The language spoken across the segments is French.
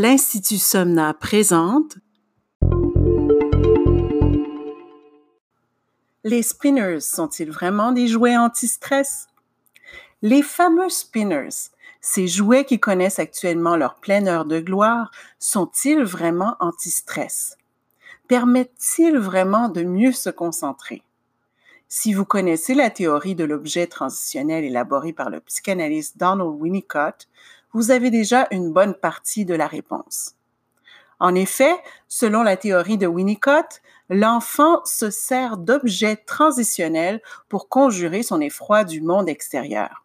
l'Institut Somna présente Les spinners sont-ils vraiment des jouets anti-stress? Les fameux spinners, ces jouets qui connaissent actuellement leur pleine heure de gloire, sont-ils vraiment anti-stress? Permettent-ils vraiment de mieux se concentrer? Si vous connaissez la théorie de l'objet transitionnel élaborée par le psychanalyste Donald Winnicott, vous avez déjà une bonne partie de la réponse. En effet, selon la théorie de Winnicott, l'enfant se sert d'objets transitionnels pour conjurer son effroi du monde extérieur.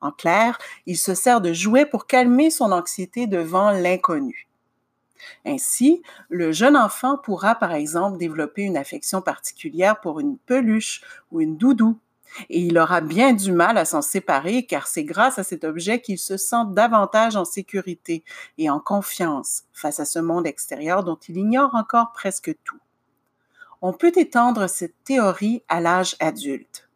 En clair, il se sert de jouets pour calmer son anxiété devant l'inconnu. Ainsi, le jeune enfant pourra par exemple développer une affection particulière pour une peluche ou une doudou, et il aura bien du mal à s'en séparer car c'est grâce à cet objet qu'il se sent davantage en sécurité et en confiance face à ce monde extérieur dont il ignore encore presque tout. On peut étendre cette théorie à l'âge adulte.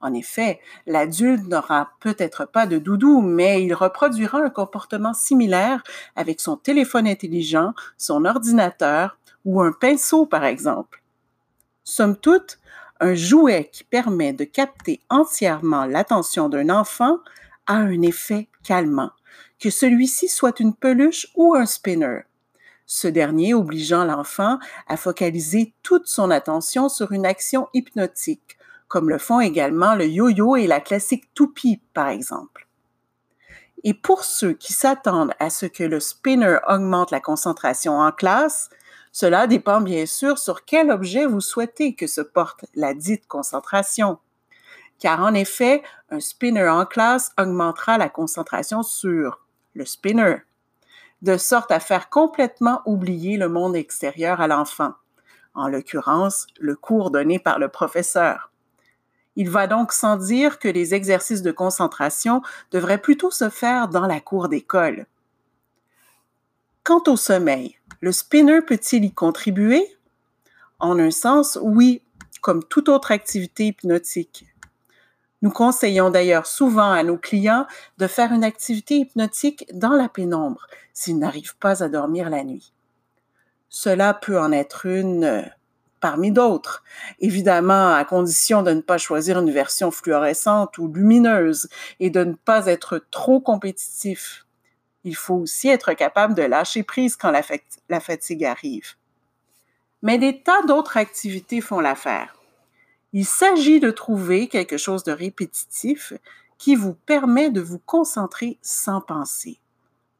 En effet, l'adulte n'aura peut-être pas de doudou, mais il reproduira un comportement similaire avec son téléphone intelligent, son ordinateur ou un pinceau, par exemple. Somme toute, un jouet qui permet de capter entièrement l'attention d'un enfant a un effet calmant, que celui-ci soit une peluche ou un spinner. Ce dernier obligeant l'enfant à focaliser toute son attention sur une action hypnotique, comme le font également le yo-yo et la classique toupie, par exemple. Et pour ceux qui s'attendent à ce que le spinner augmente la concentration en classe, cela dépend bien sûr sur quel objet vous souhaitez que se porte la dite concentration. Car en effet, un spinner en classe augmentera la concentration sur le spinner, de sorte à faire complètement oublier le monde extérieur à l'enfant, en l'occurrence le cours donné par le professeur. Il va donc sans dire que les exercices de concentration devraient plutôt se faire dans la cour d'école. Quant au sommeil, le spinner peut-il y contribuer? En un sens, oui, comme toute autre activité hypnotique. Nous conseillons d'ailleurs souvent à nos clients de faire une activité hypnotique dans la pénombre s'ils n'arrivent pas à dormir la nuit. Cela peut en être une parmi d'autres. Évidemment, à condition de ne pas choisir une version fluorescente ou lumineuse et de ne pas être trop compétitif. Il faut aussi être capable de lâcher prise quand la, fatigue arrive. Mais des tas d'autres activités font l'affaire. Il s'agit de trouver quelque chose de répétitif qui vous permet de vous concentrer sans penser,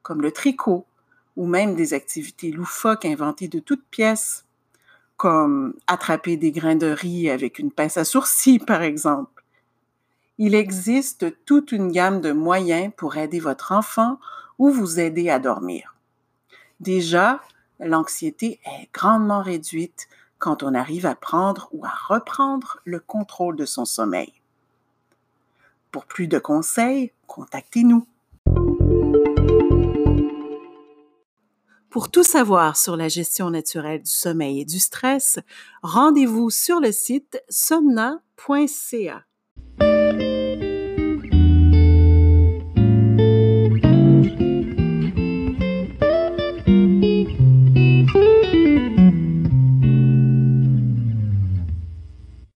comme le tricot ou même des activités loufoques inventées de toutes pièces comme attraper des grains de riz avec une pince à sourcils, par exemple. Il existe toute une gamme de moyens pour aider votre enfant ou vous aider à dormir. Déjà, l'anxiété est grandement réduite quand on arrive à prendre ou à reprendre le contrôle de son sommeil. Pour plus de conseils, contactez-nous. Pour tout savoir sur la gestion naturelle du sommeil et du stress, rendez-vous sur le site somna.ca.